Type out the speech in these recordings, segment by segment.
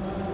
Amen.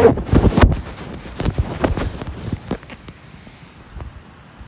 Woo!